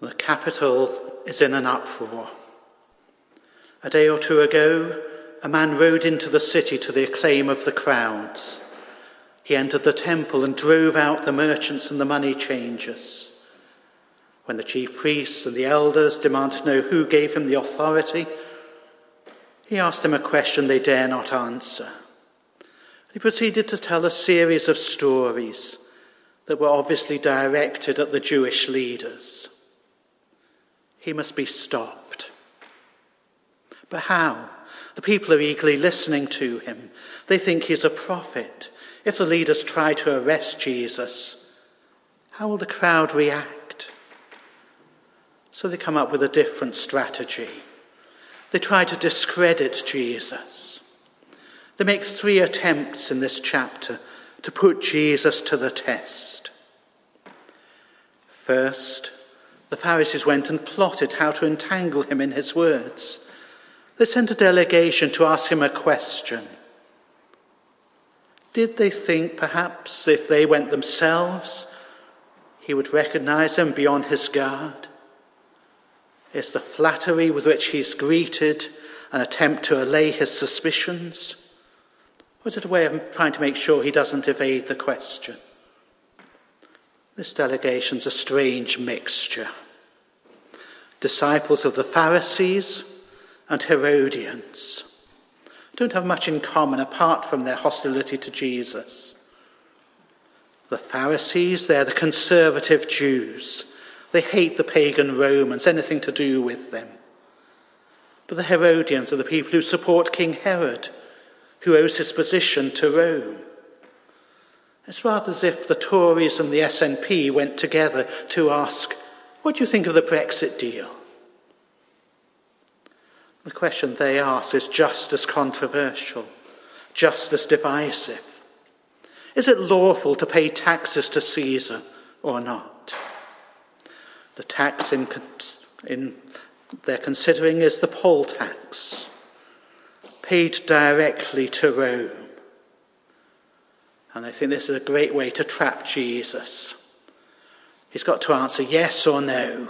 The capital is in an uproar. A day or two ago, a man rode into the city to the acclaim of the crowds. He entered the temple and drove out the merchants and the money changers. When the chief priests and the elders demanded to know who gave him the authority, he asked them a question they dare not answer. He proceeded to tell a series of stories that were obviously directed at the Jewish leaders. He must be stopped. But how? The people are eagerly listening to him. They think he's a prophet. If the leaders try to arrest Jesus, how will the crowd react? So they come up with a different strategy. They try to discredit Jesus. They make three attempts in this chapter to put Jesus to the test. First, the Pharisees went and plotted how to entangle him in his words. They sent a delegation to ask him a question. Did they think perhaps if they went themselves, he would recognize them beyond his guard? Is the flattery with which he's greeted an attempt to allay his suspicions? Or is it a way of trying to make sure he doesn't evade the question? This delegation's a strange mixture. Disciples of the Pharisees and Herodians don't have much in common apart from their hostility to Jesus. The Pharisees, they're the conservative Jews. They hate the pagan Romans, anything to do with them. But the Herodians are the people who support King Herod, who owes his position to Rome. It's rather as if the Tories and the SNP went together to ask, What do you think of the Brexit deal? The question they ask is just as controversial, just as divisive. Is it lawful to pay taxes to Caesar or not? The tax in, in they're considering is the poll tax, paid directly to Rome. And I think this is a great way to trap Jesus. He's got to answer yes or no.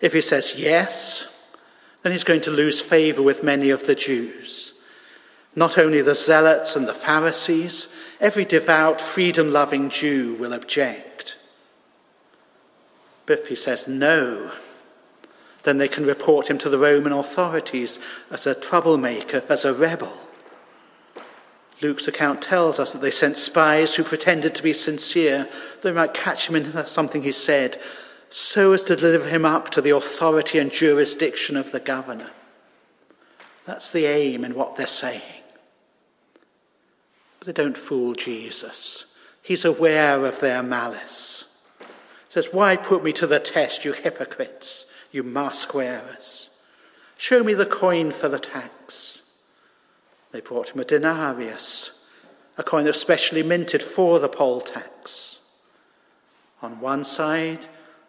If he says yes, then he's going to lose favour with many of the Jews. Not only the Zealots and the Pharisees, every devout, freedom loving Jew will object. But if he says no, then they can report him to the Roman authorities as a troublemaker, as a rebel. Luke's account tells us that they sent spies who pretended to be sincere. that They might catch him in something he said, so as to deliver him up to the authority and jurisdiction of the governor. That's the aim in what they're saying. But they don't fool Jesus. He's aware of their malice. He says, Why put me to the test, you hypocrites, you mask wearers? Show me the coin for the tax. They brought him a denarius, a coin specially minted for the poll tax. On one side,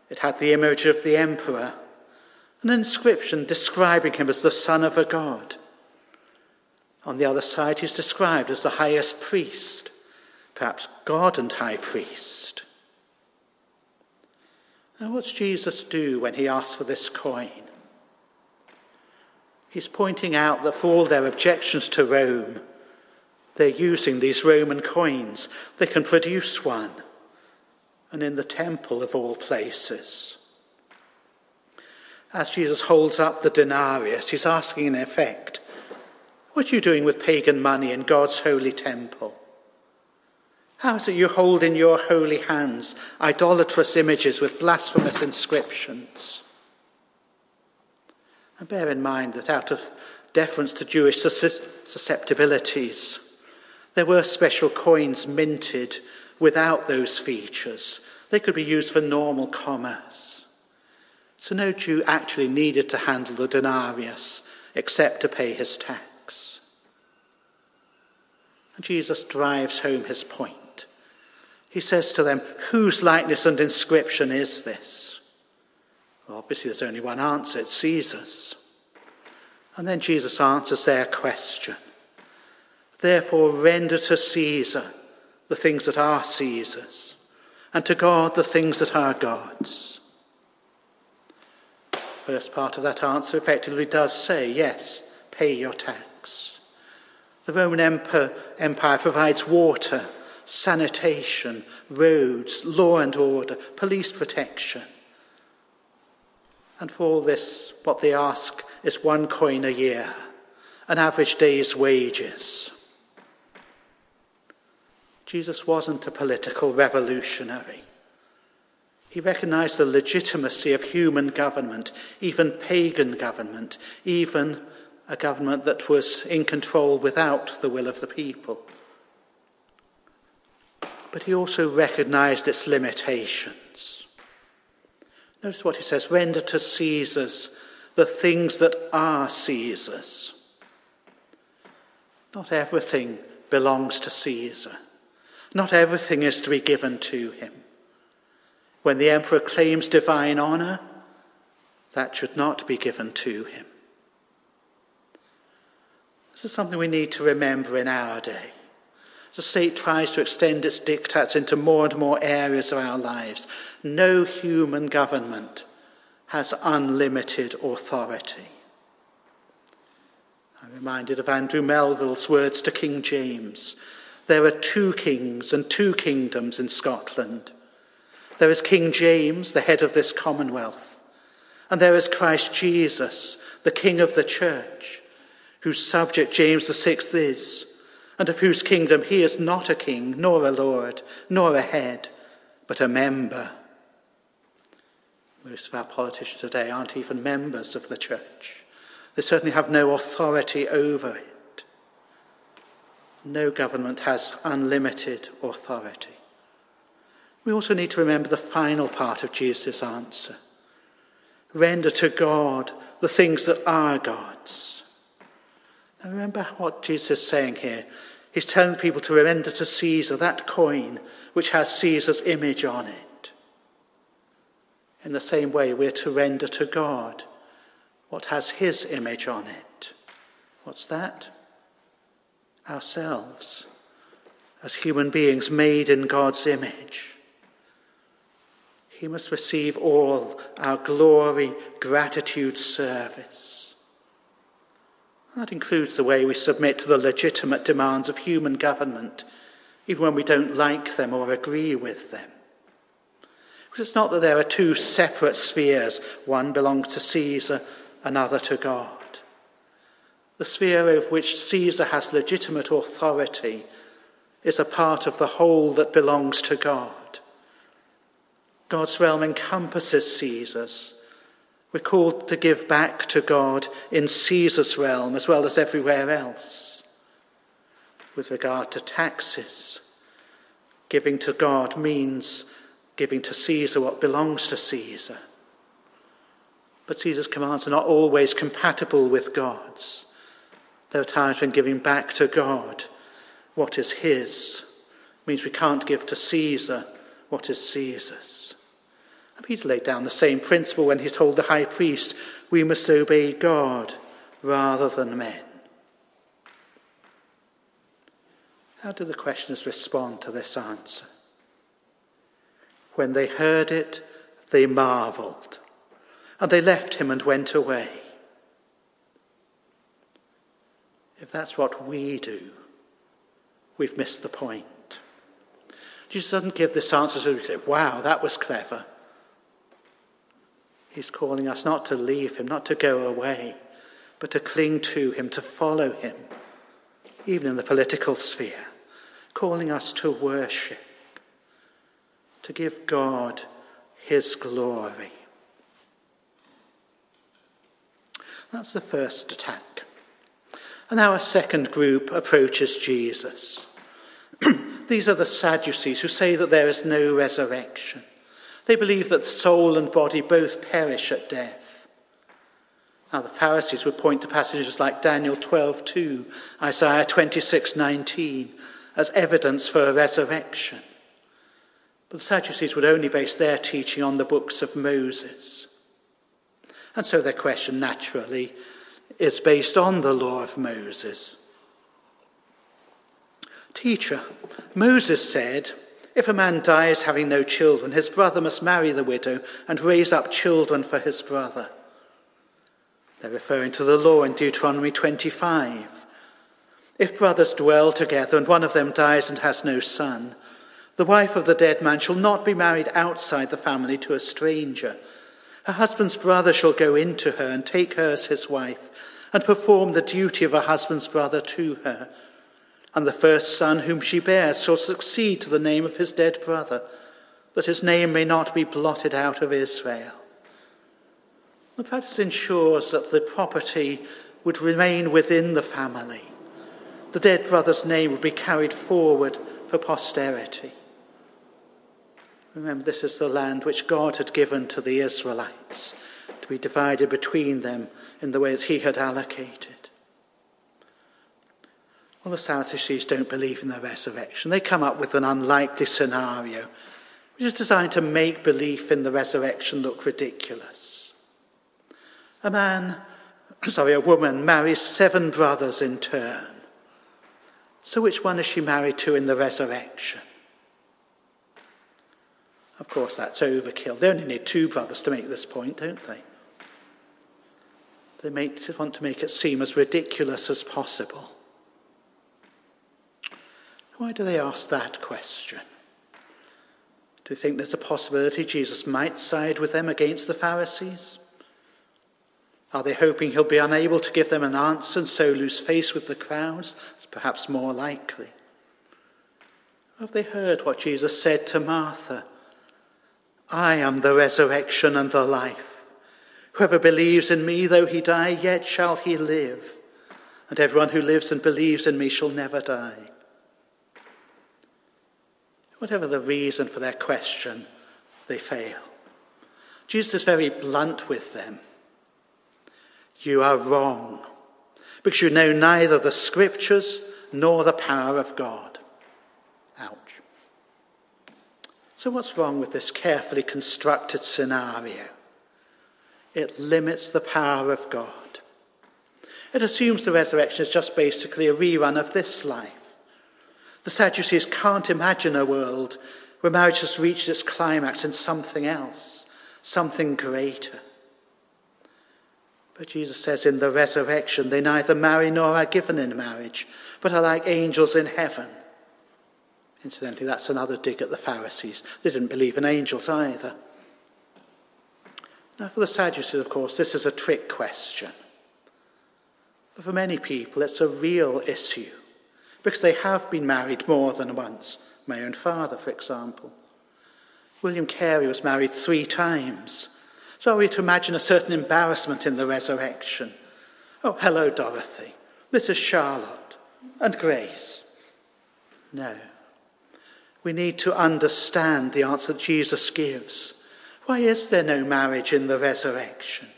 it had the image of the emperor, an inscription describing him as the son of a god. On the other side, he's described as the highest priest, perhaps God and high priest. Now, what's Jesus do when he asks for this coin? He's pointing out that for all their objections to Rome, they're using these Roman coins. They can produce one, and in the temple of all places. As Jesus holds up the denarius, he's asking in effect, What are you doing with pagan money in God's holy temple? How is it you hold in your holy hands idolatrous images with blasphemous inscriptions? And bear in mind that out of deference to Jewish susceptibilities, there were special coins minted without those features. They could be used for normal commerce. So no Jew actually needed to handle the denarius except to pay his tax. And Jesus drives home his point. He says to them, Whose likeness and inscription is this? Obviously, there's only one answer it's Caesar's. And then Jesus answers their question. Therefore, render to Caesar the things that are Caesar's, and to God the things that are God's. first part of that answer effectively does say, yes, pay your tax. The Roman Empire provides water, sanitation, roads, law and order, police protection. And for all this, what they ask is one coin a year, an average day's wages. Jesus wasn't a political revolutionary. He recognized the legitimacy of human government, even pagan government, even a government that was in control without the will of the people. But he also recognized its limitations. Notice what he says render to Caesar's the things that are Caesar's. Not everything belongs to Caesar. Not everything is to be given to him. When the emperor claims divine honor, that should not be given to him. This is something we need to remember in our day. The state tries to extend its diktats into more and more areas of our lives. No human government has unlimited authority. I'm reminded of Andrew Melville's words to King James there are two kings and two kingdoms in Scotland. There is King James, the head of this commonwealth, and there is Christ Jesus, the King of the church, whose subject James VI is, and of whose kingdom he is not a king, nor a lord, nor a head, but a member. Most of our politicians today aren't even members of the church. They certainly have no authority over it. No government has unlimited authority. We also need to remember the final part of Jesus' answer render to God the things that are God's. Now remember what Jesus is saying here. He's telling people to render to Caesar that coin which has Caesar's image on it. In the same way, we're to render to God what has his image on it. What's that? ourselves as human beings made in God's image. He must receive all our glory, gratitude, service. That includes the way we submit to the legitimate demands of human government, even when we don't like them or agree with them. Because it's not that there are two separate spheres, one belongs to Caesar, another to God. The sphere over which Caesar has legitimate authority is a part of the whole that belongs to God. God's realm encompasses Caesar's. We're called to give back to God in Caesar's realm as well as everywhere else. With regard to taxes, giving to God means giving to Caesar what belongs to Caesar. But Caesar's commands are not always compatible with God's. There are times when giving back to God what is His means we can't give to Caesar what is Caesar's. Peter laid down the same principle when he told the high priest, we must obey God rather than men. How do the questioners respond to this answer? When they heard it, they marveled, and they left him and went away. If that's what we do, we've missed the point. Jesus doesn't give this answer so we say, wow, that was clever. He's calling us not to leave him, not to go away, but to cling to him, to follow him, even in the political sphere, calling us to worship, to give God his glory. That's the first attack. And now a second group approaches Jesus. These are the Sadducees who say that there is no resurrection. They believe that soul and body both perish at death. Now the Pharisees would point to passages like Daniel 12:2, Isaiah 26:19 as evidence for a resurrection. But the Sadducees would only base their teaching on the books of Moses. And so their question naturally is based on the law of Moses. Teacher, Moses said, if a man dies having no children, his brother must marry the widow and raise up children for his brother. They're referring to the law in Deuteronomy 25. If brothers dwell together and one of them dies and has no son, the wife of the dead man shall not be married outside the family to a stranger. Her husband's brother shall go into her and take her as his wife and perform the duty of a husband's brother to her. And the first son whom she bears shall succeed to the name of his dead brother, that his name may not be blotted out of Israel. The practice ensures that the property would remain within the family. The dead brother's name would be carried forward for posterity. Remember, this is the land which God had given to the Israelites to be divided between them in the way that He had allocated. Well, the Sadducees don't believe in the resurrection. They come up with an unlikely scenario, which is designed to make belief in the resurrection look ridiculous. A man, sorry, a woman marries seven brothers in turn. So, which one is she married to in the resurrection? Of course, that's overkill. They only need two brothers to make this point, don't they? They make, want to make it seem as ridiculous as possible. Why do they ask that question? Do you think there's a possibility Jesus might side with them against the Pharisees? Are they hoping he'll be unable to give them an answer and so lose face with the crowds? It's perhaps more likely. Have they heard what Jesus said to Martha? I am the resurrection and the life. Whoever believes in me, though he die, yet shall he live. And everyone who lives and believes in me shall never die. Whatever the reason for their question, they fail. Jesus is very blunt with them. You are wrong, because you know neither the scriptures nor the power of God. Ouch. So, what's wrong with this carefully constructed scenario? It limits the power of God. It assumes the resurrection is just basically a rerun of this life. The Sadducees can't imagine a world where marriage has reached its climax in something else, something greater. But Jesus says in the resurrection, they neither marry nor are given in marriage, but are like angels in heaven. Incidentally, that's another dig at the Pharisees. They didn't believe in angels either. Now, for the Sadducees, of course, this is a trick question. But for many people, it's a real issue because they have been married more than once. My own father, for example. William Carey was married three times. So we to imagine a certain embarrassment in the resurrection? Oh, hello, Dorothy. This is Charlotte and Grace. No. We need to understand the answer that Jesus gives. Why is there no marriage in the resurrection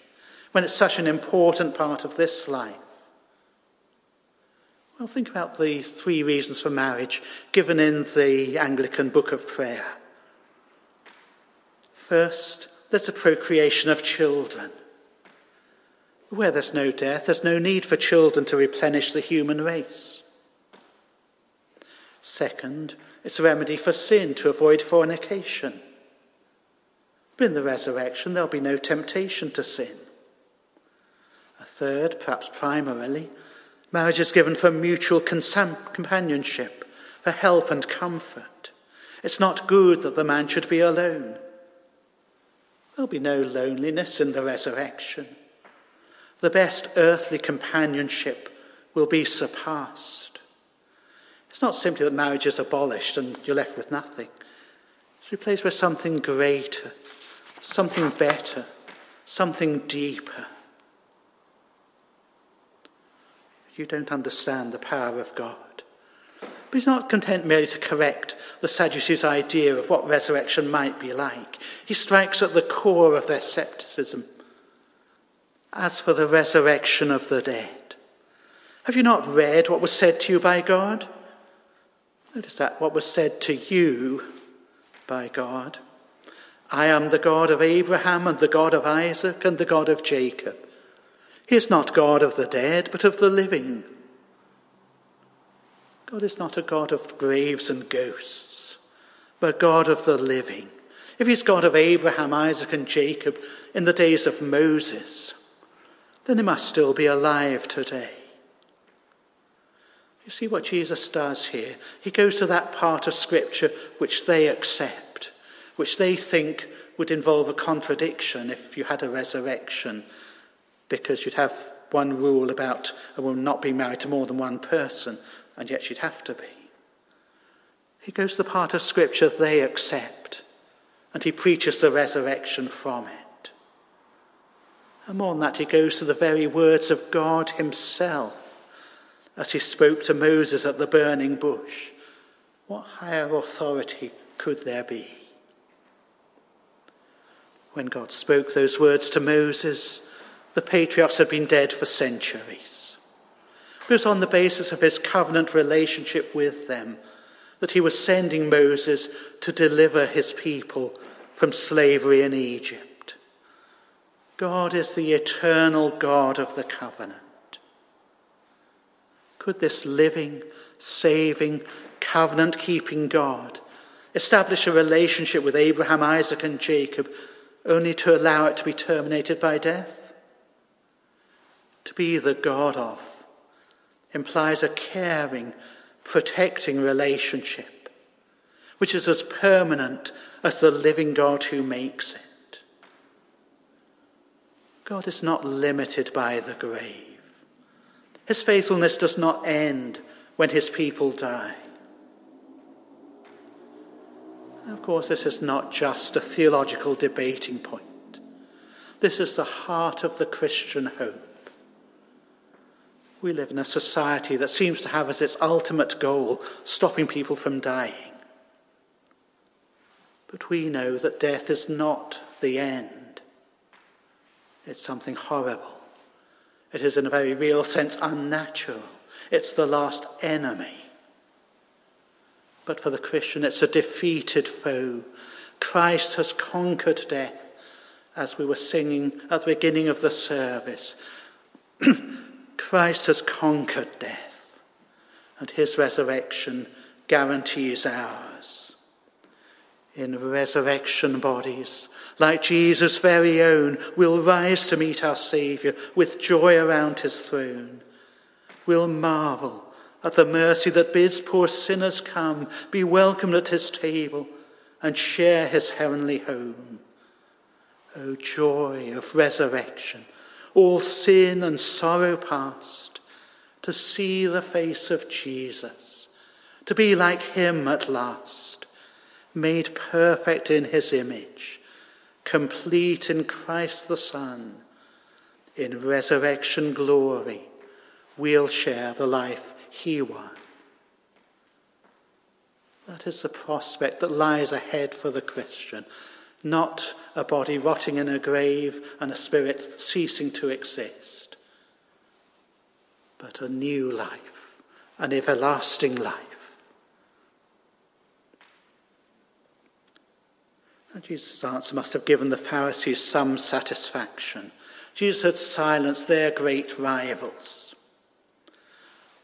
when it's such an important part of this life? Well, think about the three reasons for marriage given in the Anglican Book of Prayer. First, there's a procreation of children. Where there's no death, there's no need for children to replenish the human race. Second, it's a remedy for sin to avoid fornication. But in the resurrection, there'll be no temptation to sin. A third, perhaps primarily, marriage is given for mutual companionship, for help and comfort. It's not good that the man should be alone. There'll be no loneliness in the resurrection. The best earthly companionship will be surpassed. It's not simply that marriage is abolished and you're left with nothing. It's replaced with something greater, something better, something deeper. You don't understand the power of God. But he's not content merely to correct the Sadducees' idea of what resurrection might be like. He strikes at the core of their scepticism. As for the resurrection of the dead, have you not read what was said to you by God? Notice that what was said to you by God. I am the God of Abraham and the God of Isaac and the God of Jacob. He is not God of the dead, but of the living. God is not a God of graves and ghosts, but God of the living. If he's God of Abraham, Isaac, and Jacob in the days of Moses, then they must still be alive today. You see what Jesus does here? He goes to that part of Scripture which they accept, which they think would involve a contradiction if you had a resurrection, because you'd have one rule about a woman not being married to more than one person, and yet she'd have to be. He goes to the part of Scripture they accept, and he preaches the resurrection from it. And more than that, he goes to the very words of God himself as he spoke to Moses at the burning bush. What higher authority could there be? When God spoke those words to Moses, the patriarchs had been dead for centuries. It was on the basis of his covenant relationship with them that he was sending Moses to deliver his people from slavery in Egypt. God is the eternal God of the covenant. Could this living, saving, covenant keeping God establish a relationship with Abraham, Isaac, and Jacob only to allow it to be terminated by death? To be the God of implies a caring, protecting relationship, which is as permanent as the living God who makes it. God is not limited by the grave. His faithfulness does not end when his people die. Of course, this is not just a theological debating point. This is the heart of the Christian hope. We live in a society that seems to have as its ultimate goal stopping people from dying. But we know that death is not the end, it's something horrible. It is, in a very real sense, unnatural. It's the last enemy. But for the Christian, it's a defeated foe. Christ has conquered death, as we were singing at the beginning of the service. Christ has conquered death, and his resurrection guarantees ours. In resurrection bodies, like Jesus' very own, we'll rise to meet our Saviour with joy around his throne. We'll marvel at the mercy that bids poor sinners come, be welcomed at his table, and share his heavenly home. O joy of resurrection, all sin and sorrow past, to see the face of Jesus, to be like him at last, made perfect in his image complete in Christ the Son, in resurrection glory, we'll share the life he won. That is the prospect that lies ahead for the Christian, not a body rotting in a grave and a spirit ceasing to exist, but a new life, an everlasting life. And Jesus' answer must have given the Pharisees some satisfaction. Jesus had silenced their great rivals.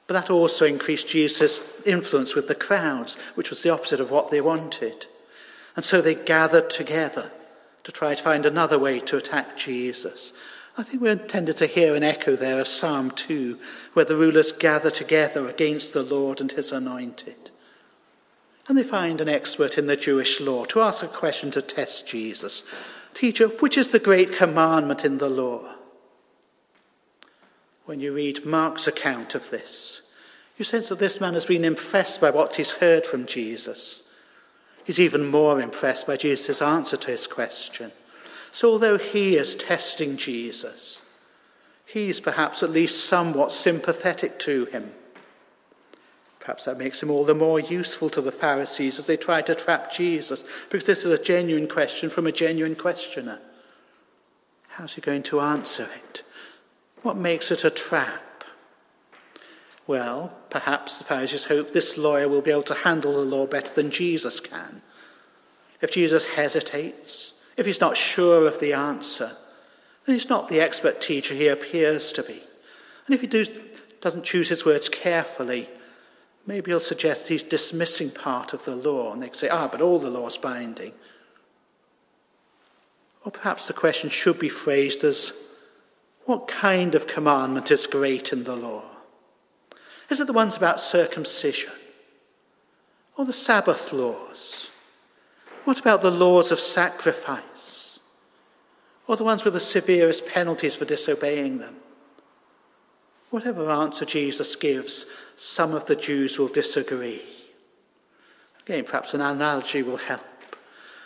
But that also increased Jesus' influence with the crowds, which was the opposite of what they wanted. And so they gathered together to try to find another way to attack Jesus. I think we're intended to hear an echo there of Psalm 2, where the rulers gather together against the Lord and his anointed. And they find an expert in the Jewish law to ask a question to test Jesus. Teacher, which is the great commandment in the law? When you read Mark's account of this, you sense that this man has been impressed by what he's heard from Jesus. He's even more impressed by Jesus' answer to his question. So, although he is testing Jesus, he's perhaps at least somewhat sympathetic to him. Perhaps that makes him all the more useful to the Pharisees as they try to trap Jesus, because this is a genuine question from a genuine questioner. How's he going to answer it? What makes it a trap? Well, perhaps the Pharisees hope this lawyer will be able to handle the law better than Jesus can. If Jesus hesitates, if he's not sure of the answer, then he's not the expert teacher he appears to be. And if he do, doesn't choose his words carefully, Maybe he'll suggest he's dismissing part of the law, and they can say, ah, but all the law is binding. Or perhaps the question should be phrased as, What kind of commandment is great in the law? Is it the ones about circumcision? Or the Sabbath laws? What about the laws of sacrifice? Or the ones with the severest penalties for disobeying them? Whatever answer Jesus gives, some of the Jews will disagree. Again, perhaps an analogy will help.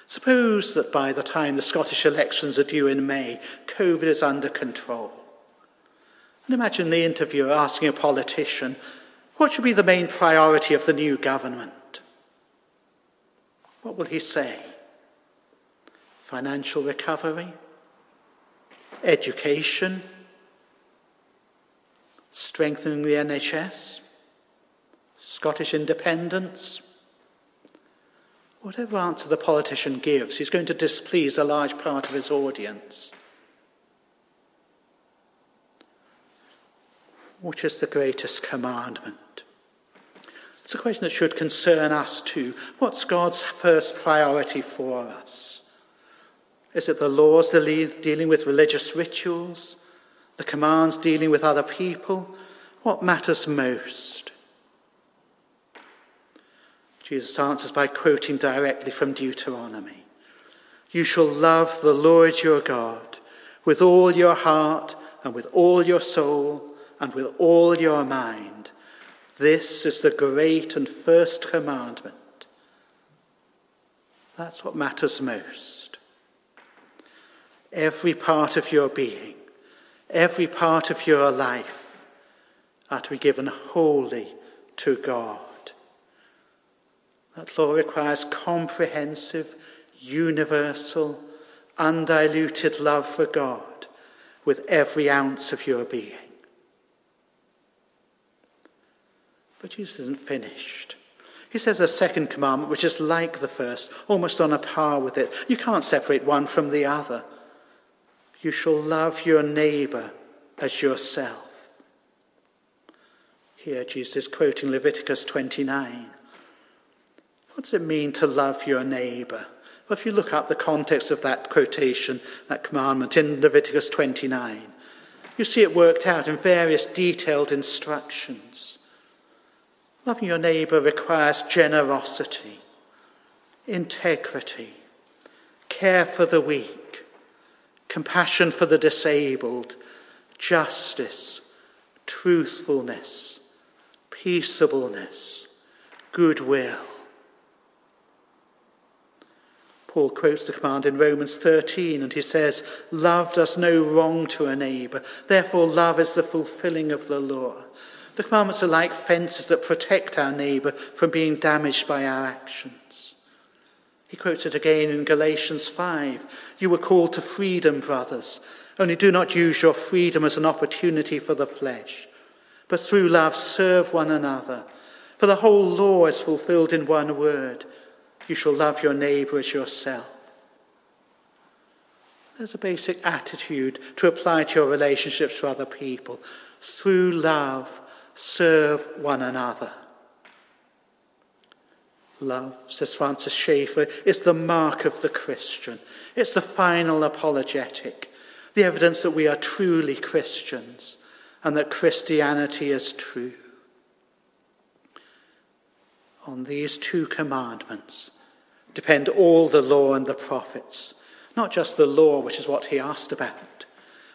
Suppose that by the time the Scottish elections are due in May, COVID is under control. And imagine the interviewer asking a politician, what should be the main priority of the new government? What will he say? Financial recovery? Education? Strengthening the NHS? Scottish independence? Whatever answer the politician gives, he's going to displease a large part of his audience. Which is the greatest commandment? It's a question that should concern us too. What's God's first priority for us? Is it the laws dealing with religious rituals? The commands dealing with other people? What matters most? Jesus answers by quoting directly from Deuteronomy You shall love the Lord your God with all your heart and with all your soul and with all your mind. This is the great and first commandment. That's what matters most. Every part of your being, every part of your life are to be given wholly to God. That law requires comprehensive, universal, undiluted love for God with every ounce of your being. But Jesus isn't finished. He says a second commandment, which is like the first, almost on a par with it. You can't separate one from the other. You shall love your neighbor as yourself. Here, Jesus is quoting Leviticus 29. What does it mean to love your neighbour? Well, if you look up the context of that quotation, that commandment in Leviticus 29, you see it worked out in various detailed instructions. Loving your neighbour requires generosity, integrity, care for the weak, compassion for the disabled, justice, truthfulness, peaceableness, goodwill. Paul quotes the command in Romans 13 and he says, Love does no wrong to a neighbour. Therefore, love is the fulfilling of the law. The commandments are like fences that protect our neighbour from being damaged by our actions. He quotes it again in Galatians 5. You were called to freedom, brothers. Only do not use your freedom as an opportunity for the flesh, but through love serve one another. For the whole law is fulfilled in one word you shall love your neighbour as yourself. There's a basic attitude to apply to your relationships to other people. Through love, serve one another. Love, says Francis Schaeffer, is the mark of the Christian. It's the final apologetic, the evidence that we are truly Christians and that Christianity is true. On these two commandments, depend all the law and the prophets. Not just the law, which is what he asked about,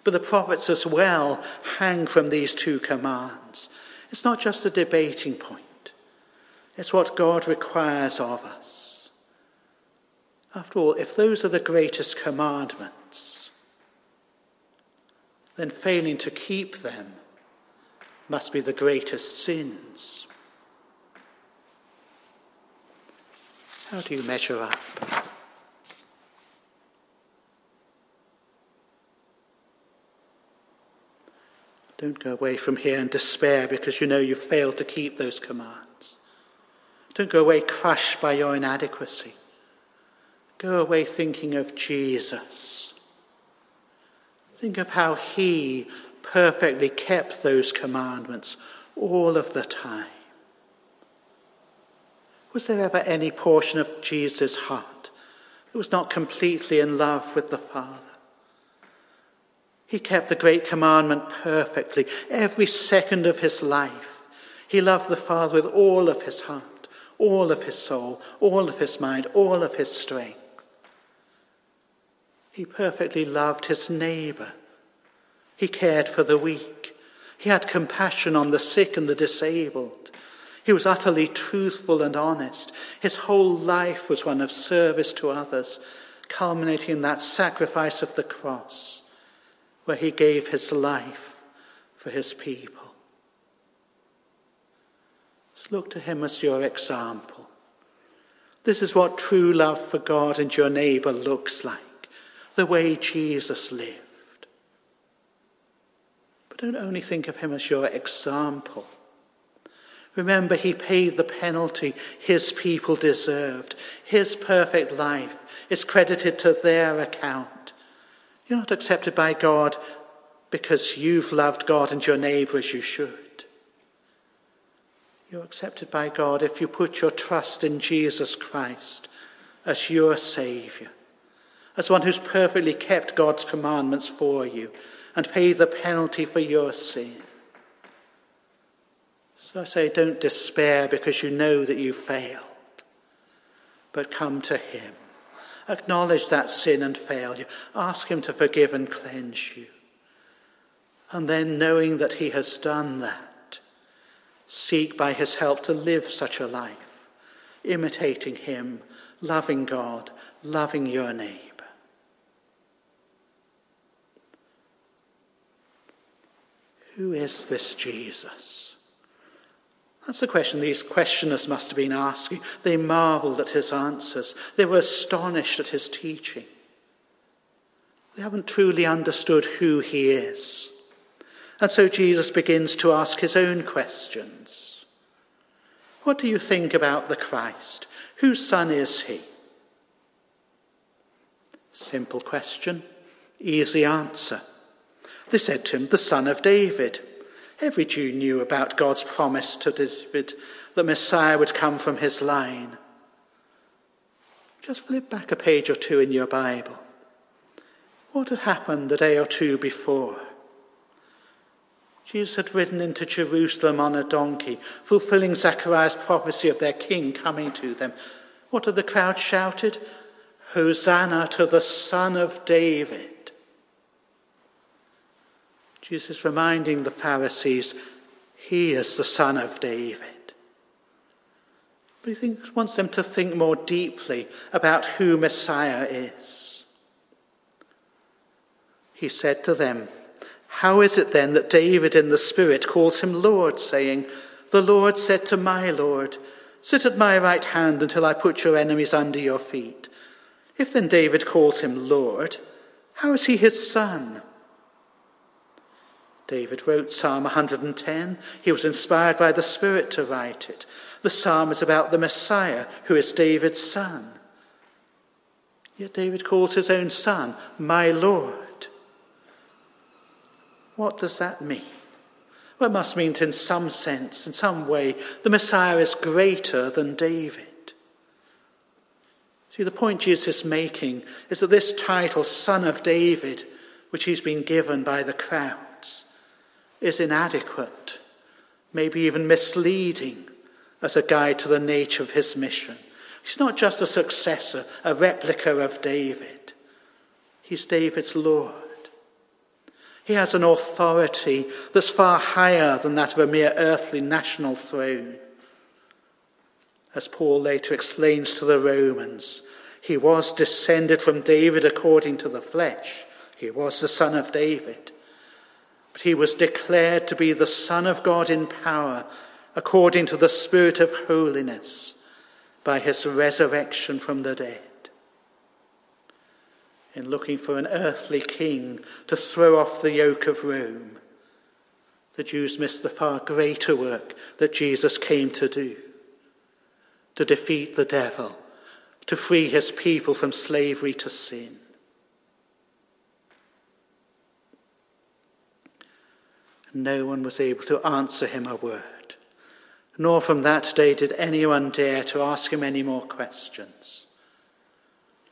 but the prophets as well hang from these two commands. It's not just a debating point, it's what God requires of us. After all, if those are the greatest commandments, then failing to keep them must be the greatest sins. How do you measure up? Don't go away from here in despair because you know you've failed to keep those commands. Don't go away crushed by your inadequacy. Go away thinking of Jesus. Think of how he perfectly kept those commandments all of the time. Was there ever any portion of Jesus' heart that was not completely in love with the Father? He kept the great commandment perfectly, every second of his life. He loved the Father with all of his heart, all of his soul, all of his mind, all of his strength. He perfectly loved his neighbour. He cared for the weak. He had compassion on the sick and the disabled. He was utterly truthful and honest. His whole life was one of service to others, culminating in that sacrifice of the cross where he gave his life for his people. Look to him as your example. This is what true love for God and your neighbour looks like, the way Jesus lived. But don't only think of him as your example. Remember, he paid the penalty his people deserved. His perfect life is credited to their account. You're not accepted by God because you've loved God and your neighbour as you should. You're accepted by God if you put your trust in Jesus Christ as your Saviour, as one who's perfectly kept God's commandments for you and paid the penalty for your sin. So I say, don't despair because you know that you failed, but come to Him. Acknowledge that sin and failure. Ask Him to forgive and cleanse you. And then, knowing that He has done that, seek by His help to live such a life, imitating Him, loving God, loving your neighbour. Who is this Jesus? That's the question these questioners must have been asking. They marveled at his answers, they were astonished at his teaching. They haven't truly understood who he is. And so Jesus begins to ask his own questions. What do you think about the Christ? Whose son is he? Simple question, easy answer. They said to him, the son of David. Every Jew knew about God's promise to David that Messiah would come from his line. Just flip back a page or two in your Bible. What had happened the day or two before? Jesus had ridden into Jerusalem on a donkey, fulfilling Zechariah's prophecy of their king coming to them. What had the crowd shouted? Hosanna to the Son of David. Jesus reminding the Pharisees, he is the son of David. But he wants them to think more deeply about who Messiah is. He said to them, How is it then that David in the Spirit calls him Lord, saying, The Lord said to my Lord, Sit at my right hand until I put your enemies under your feet. If then David calls him Lord, how is he his son? David wrote Psalm 110. He was inspired by the Spirit to write it. The psalm is about the Messiah, who is David's son. Yet David calls his own son, my Lord. What does that mean? Well, it must mean that in some sense, in some way, the Messiah is greater than David. See, the point Jesus is making is that this title, Son of David, which he's been given by the crowd, is inadequate, maybe even misleading as a guide to the nature of his mission. He's not just a successor, a replica of David. He's David's Lord. He has an authority that's far higher than that of a mere earthly national throne. As Paul later explains to the Romans, he was descended from David according to the flesh. He was the son of David. But he was declared to be the Son of God in power, according to the Spirit of holiness, by his resurrection from the dead. In looking for an earthly king to throw off the yoke of Rome, the Jews missed the far greater work that Jesus came to do to defeat the devil, to free his people from slavery to sin. No one was able to answer him a word, nor from that day did anyone dare to ask him any more questions.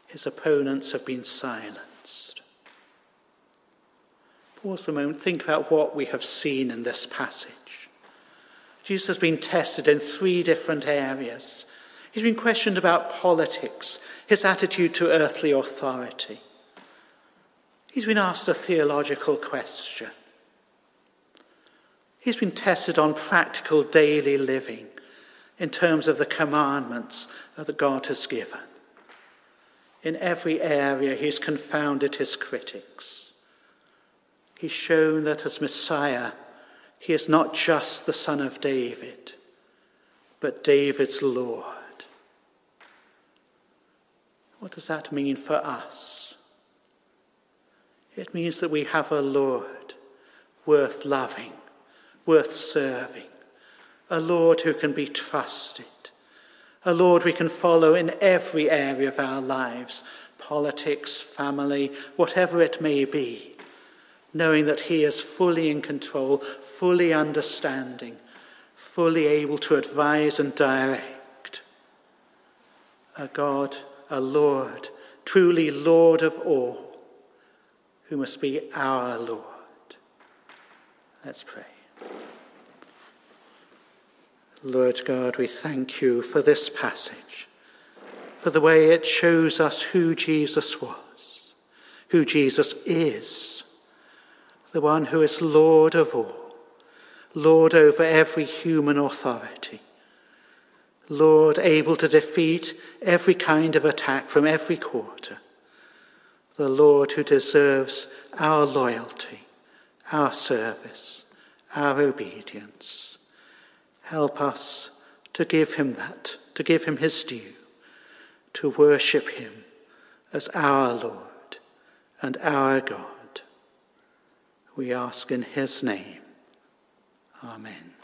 His opponents have been silenced. pause for a moment, think about what we have seen in this passage. Jesus has been tested in three different areas. He's been questioned about politics, his attitude to earthly authority. He's been asked a theological question. He's been tested on practical daily living in terms of the commandments that God has given. In every area, he's confounded his critics. He's shown that as Messiah, he is not just the son of David, but David's Lord. What does that mean for us? It means that we have a Lord worth loving, worth serving, a Lord who can be trusted, a Lord we can follow in every area of our lives politics, family, whatever it may be, knowing that He is fully in control, fully understanding, fully able to advise and direct. A God, a Lord, truly Lord of all, who must be our Lord. Let's pray. Lord God, we thank you for this passage, for the way it shows us who Jesus was, who Jesus is, the one who is Lord of all, Lord over every human authority, Lord able to defeat every kind of attack from every quarter, the Lord who deserves our loyalty, our service, our obedience. Help us to give him that, to give him his due, to worship him as our Lord and our God. We ask in his name. Amen.